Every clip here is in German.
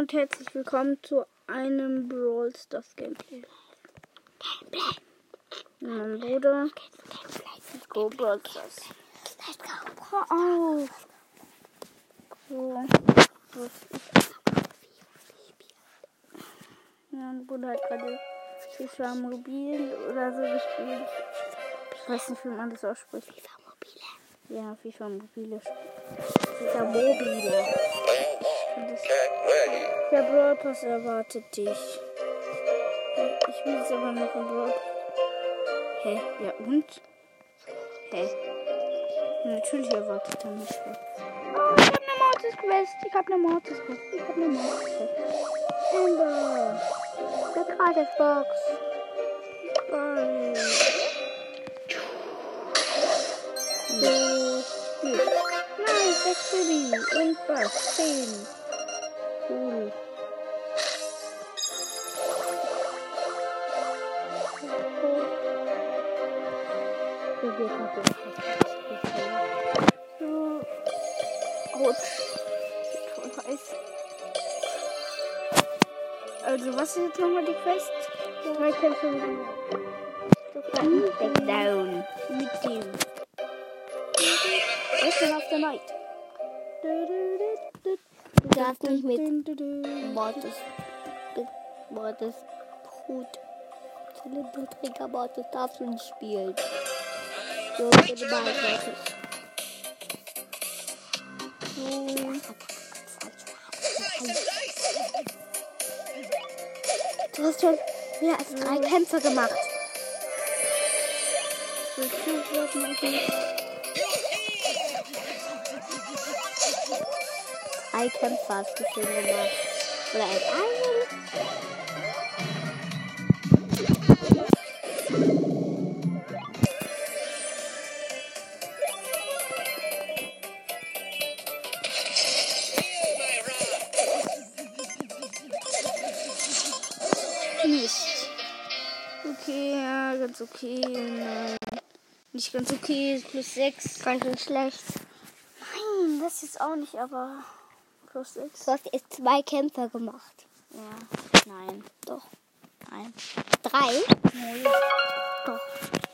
und herzlich willkommen zu einem Brawl Stars Gameplay. Gameplay. Mein Bruder, Let's go Brawl Stars. Let's go. Auf. So, ja, mein Bruder hat gerade FIFA Mobil oder so gespielt. Ich weiß nicht, wie man das ausspricht. FIFA Mobile. Ja, FIFA Mobile. FIFA Mobile. Der Brawl Pass erwartet dich. Ich will jetzt aber noch im Brawl Hä? Ja und? Hä? Natürlich erwartet er mich. Oh, ich hab eine Mortis Quest. Ich hab eine Mortis Quest. Ich hab eine Mortis Quest. Amber. Der Gratisbox. Bye. So. Hier. Nice, sechs Baby. Und was? Zehn. Cool. Rot. Voll heiß. Also, was ist jetzt nochmal die Quest? Drei Kämpfe mit dem Take down. mit dem. Essen auf der Night. Du darfst nicht mit Mortis. Mortis. Brut. Zylinderträger Mortis darfst du nicht spielen. So, bitte mal Mortis. Du hast schon mehr als drei Kämpfe gemacht. So, so Drei Kämpfe hast du schon gemacht. Oder ein einen. Mist. Okay, ja, ganz okay. Nein. Nicht ganz okay, plus 6. Ganz schön schlecht. Nein, das ist auch nicht, aber plus 6. Du hast erst zwei Kämpfe gemacht. Ja, nein. Doch. Nein. Drei? Nein. Doch.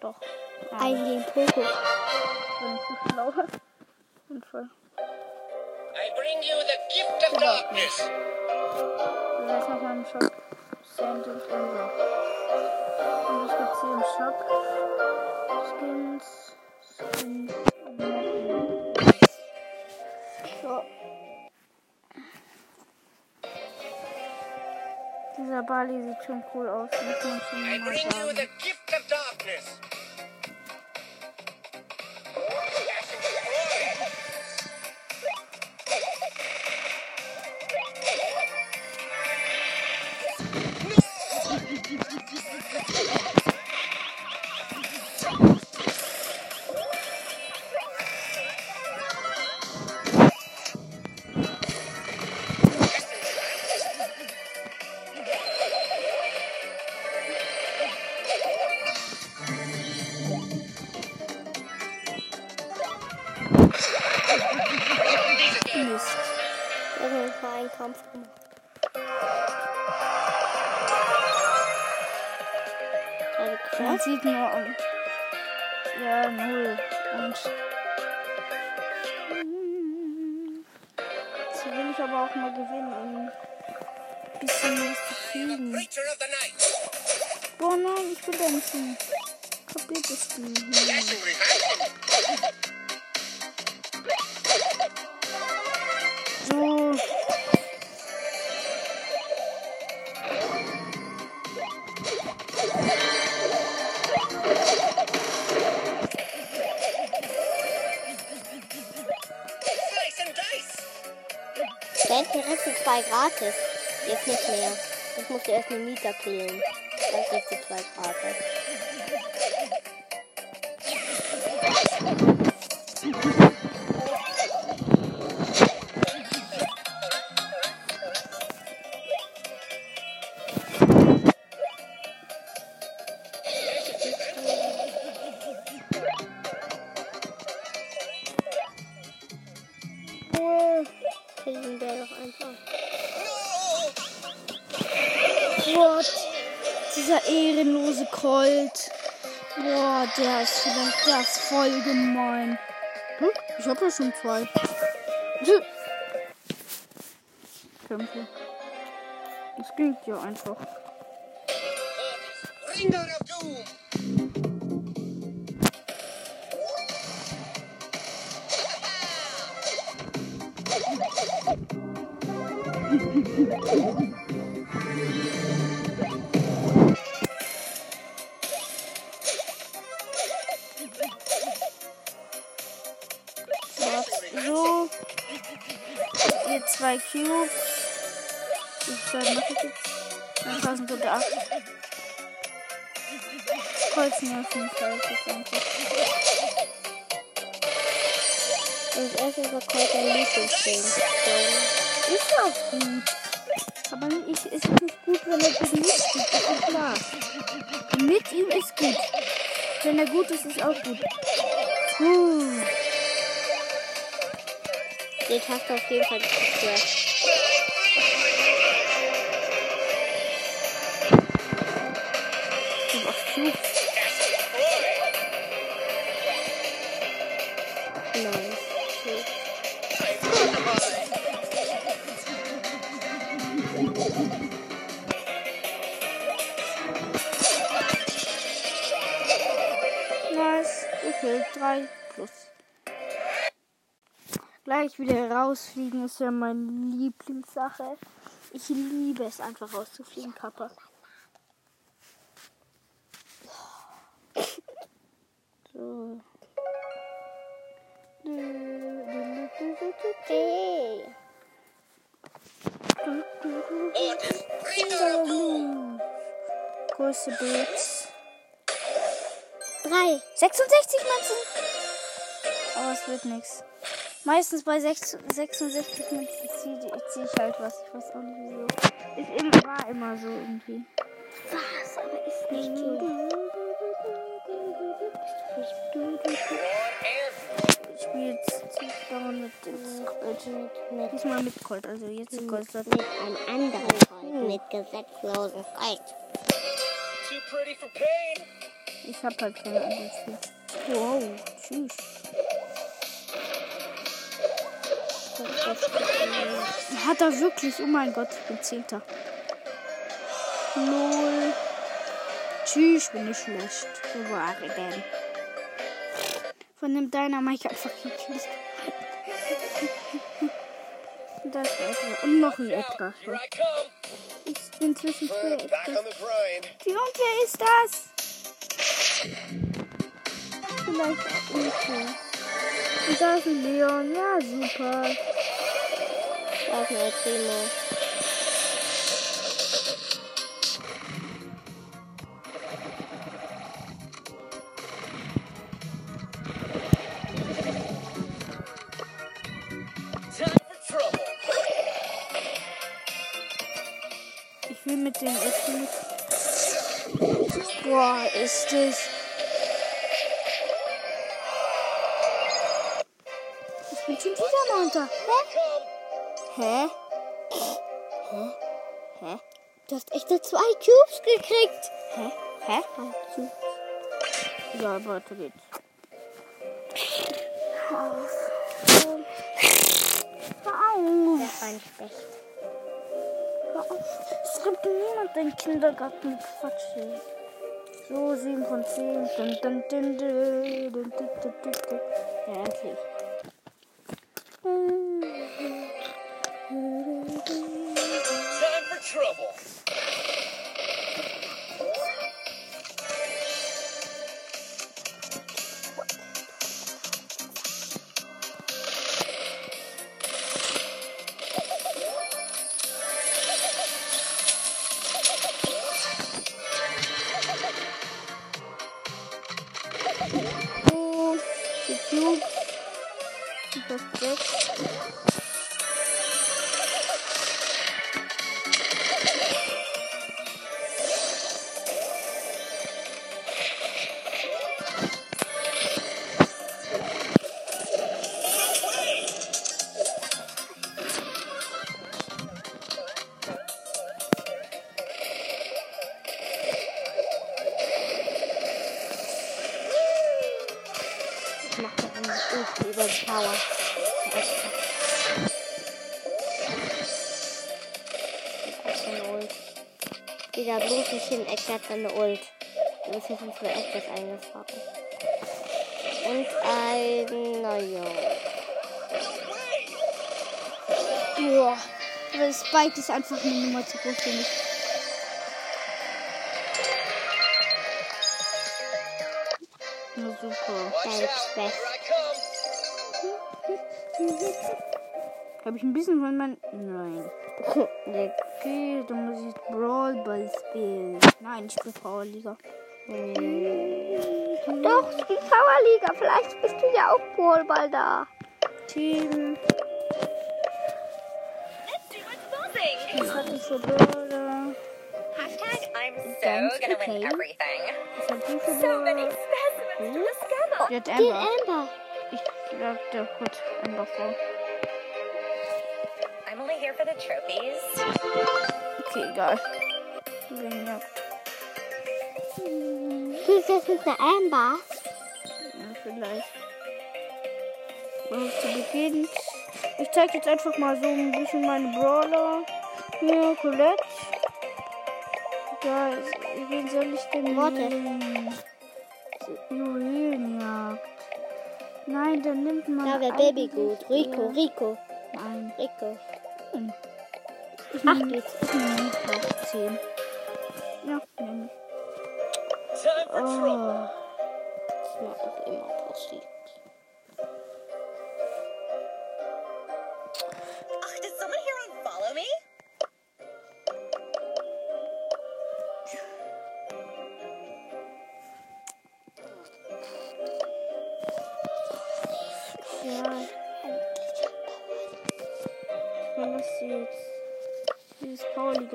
Doch. Einen gegen Poco. bin zu schlau. Und voll. I bring you the gift of darkness. So, jetzt noch mal im Shop. Sandwich und so. Und was gibt's hier im Shop? Bali sieht schon cool aus. Muss man schon mal sagen. Bisschen was zu kriegen. Creature of the night. Boah, nein, ich will dämpfen. Kapiert nicht. Dashing revival. So. Hinten kriegst du zwei gratis. Jetzt nicht mehr. Musst du erst einen Mieter killen. Dann kriegst du zwei gratis. Voll gemein. Hm? Ich habe ja schon zwei. Kämpfe. Das ging ja einfach. Ringer of Doom. Zwei Cubes. Viel Zeit mache ich jetzt? 1008. Holz. Das ist einfach. Das erste ist Colt ein Lieblingsding. Ist auch gut. Aber ich, es ist nicht gut, wenn er gegen spielt. Das ist klar. Mit ihm ist gut. Wenn er gut ist, ist auch gut. Puh. Den hast du auf jeden Fall zerstört. Ich hab auch Cubes. Rausfliegen ist ja meine Lieblingssache. Ich liebe es einfach rauszufliegen, Papa. So. Große Boots. Drei. 66 Münzen. Aber es wird nichts. Meistens bei 6 66 Münzen ziehe zieh ich halt was. Ich weiß auch nicht wieso. Ist immer, war immer so irgendwie. Was? Aber ist nicht gut. Ich spiele jetzt Zielbauern mit, mit, mit, diesmal mit Colt. Also jetzt Colt. Mit einem anderen Colt. Mit gesetzlosen Colt. Too pretty for pain. Ich hab halt keine anderen Spiele. Wow, tschüss. Hat er wirklich? Oh mein Gott, ich bin Zehnter. Lol. Tschüss, bin ich schlecht. Wo war er denn? Von dem Dynamite einfach gekillt. Das ist Edgar. Und noch ein Edgar. Ich bin zwischen zwei grind. Wie und wer ist das? Vielleicht auch Info. Und da ist ein Leon. Ja, super. Da ist ein Primo. Ich will mit dem Essen. Boah, ist es. bin schon wieder mal unter. Hä? Hä? Hä? Hä? Du hast echte zwei Cubes gekriegt. Hä? Hä? Ja, weiter geht's. Auf. Auf. Das ein Specht. Es gibt niemand den Kindergarten Quatsch. So, 7 von 10. Dun, dun, dun, dun, dun, dun, dun, dun. Ja, endlich. Edgar hat seine Ult. Wir müssen uns mal etwas eingefahren. Und ein, naja. Boah. Aber Spike ist einfach eine Nummer zu groß für mich. Na super. Selbst best. Habe ich ein bisschen von mein. Nein. Okay, dann muss ich Brawl Ball spielen. Nein, ich bin Powerliga. Doch, die Powerliga. Vielleicht bist du ja auch wohl bald da. Team. Was hatte ich für Brawler? Hashtag I'm so gonna okay. win everything. Was hat die für So many Brawler? specimens to discover. Die hat Amber. Amber. Ich schlag dir kurz Amber vor. Here for the trophies. Okay, egal. Du ist das ist eine Amber. Ja, vielleicht. Und zu Beginn. Ich zeige jetzt einfach mal so ein bisschen meine Brawler. Hier, Colette. Da ist, wen soll ich denn Warte. nehmen? Juwelenjagd. Nein, dann nimmt man. Da wäre Baby gut. Rico, Rico, Nein. Rico. Ich Ach, nehme jetzt. ich nehme Nico 10. Ja, nehme ich. Time for trouble. Oh. Das mir auch immer passiert. Ugh, did someone here unfollow me?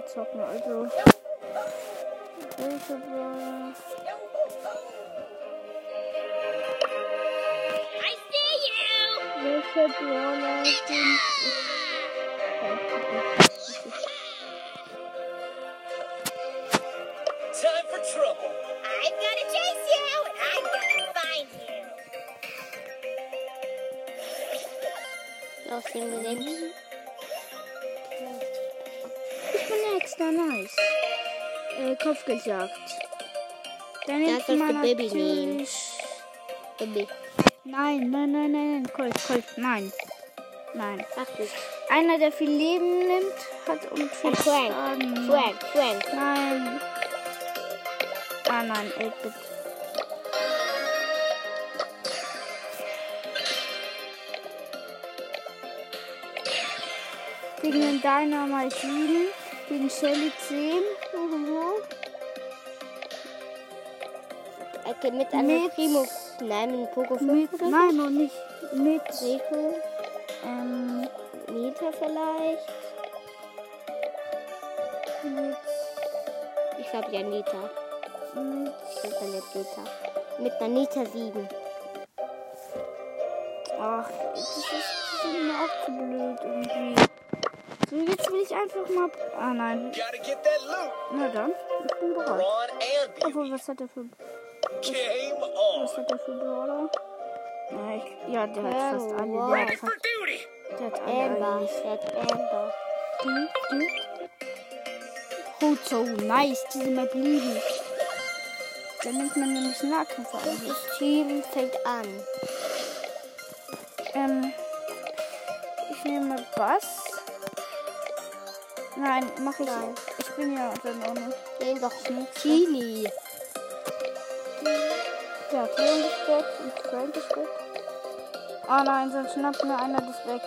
Powerliga zocken, also. Welche Brawler? I see you. Welche Brawler sind. Time for trouble. I'm gonna chase you, and I'm gonna find you. Ja, schön gelenkt. Extra nice. Äh, Kopfgeldjagd. Dann man du Baby nehmen. Baby. Nein, nein, nein, nein, nein, Colt, Colt, nein. Nein. Ach du. Einer, der viel Leben nimmt, hat und viel Frank. Schaden. Frank, Frank. Nein. Ah, nein, 8-Bit. Gegen den Dynamite 7, gegen Shelly 10. Okay, mit einem Mit- Primo. Nein, mit Poco 5 Mit, oder so? nein, noch nicht. Mit, Rico. ähm, Nita vielleicht. mit, Ich glaube ja Nita. mit, nicht Nita. Mit einer Nita 7. ach, das ist, das ist mir auch zu blöd irgendwie. So, jetzt will ich einfach mal, ah nein, na dann, ich bin bereit. Obwohl, was hat er für, on. was hat er für Brawler? Ja, ich, ja der hat fast alle. Der Ready hat, for fast, duty. der hat alle Amber. Der hat Amber. Die, die. Hozo, nice, diese Map liebe ich. Da nimmt man nämlich Nahkämpfer eigentlich. Das Team fängt an. Ähm, ich nehme Bass. Nein, mach ich. Nein. Ich bin ja dann auch noch. Den doch Chili. Ja, ist weg und Frank ist weg. Oh nein, sonst schnappt mir einer das weg.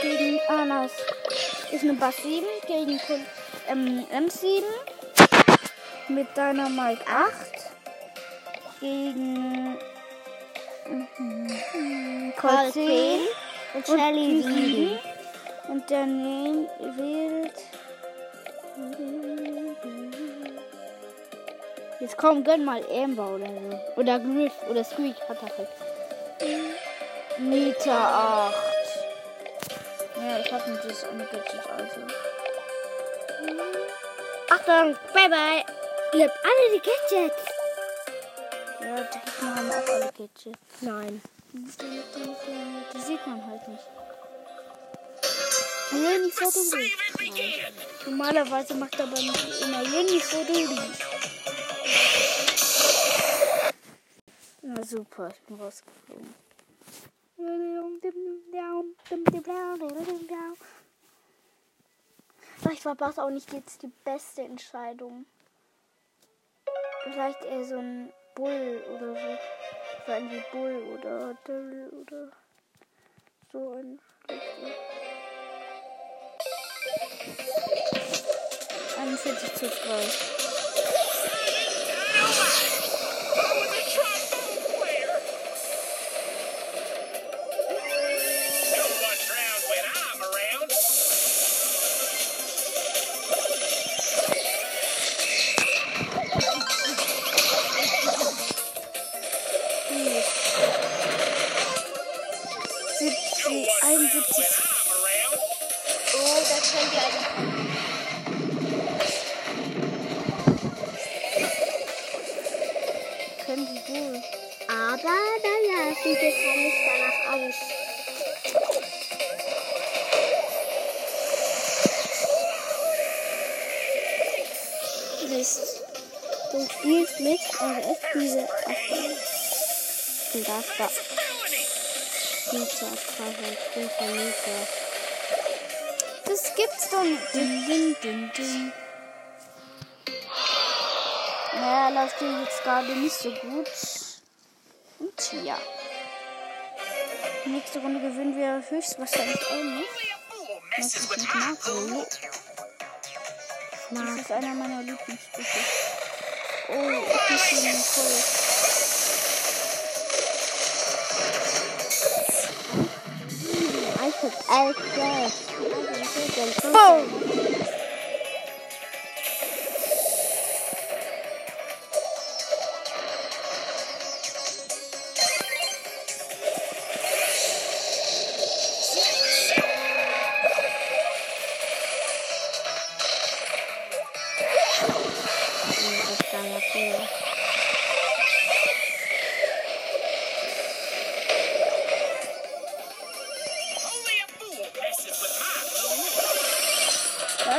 Gegen, nice. Ich nehme Bass 7 gegen ähm, M7 mit deiner Mike 8 gegen mhm, Colt 10 und Shelly die 7. Und daneben wählt. Jetzt komm, gönn mal Amber oder so. Oder Griff oder Squeak hat er halt. Meter 8. Ja, ich hab mir das angegadget, also. Achtung, bye bye. Ihr habt alle die Gadgets. Ja, die haben auch alle Gadgets. Nein. Die sieht man halt nicht. Jeni Fotoduri. Normalerweise macht aber nicht immer Jeni Foduri. Na super, ich bin rausgeflogen. Vielleicht war das auch nicht jetzt die beste Entscheidung. Vielleicht eher so ein Bull oder so. So ein wie Bull oder Dill oder so ein schlechter. 41 zu 3. Das da. Pizza. Das gibt's doch nicht. Ding, ding, ding, ding. Naja, läuft dir jetzt gerade nicht so gut. Und ja. Nächste Runde gewinnen wir höchstwahrscheinlich auch nicht. Mag, so food. Das ist einer meiner Lieblingssprüche. Oh, ich ihn voll. I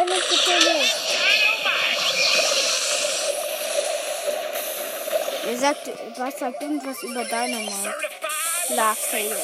nicht. Er sagt, was sagt irgendwas über Dynamite? Love Fail.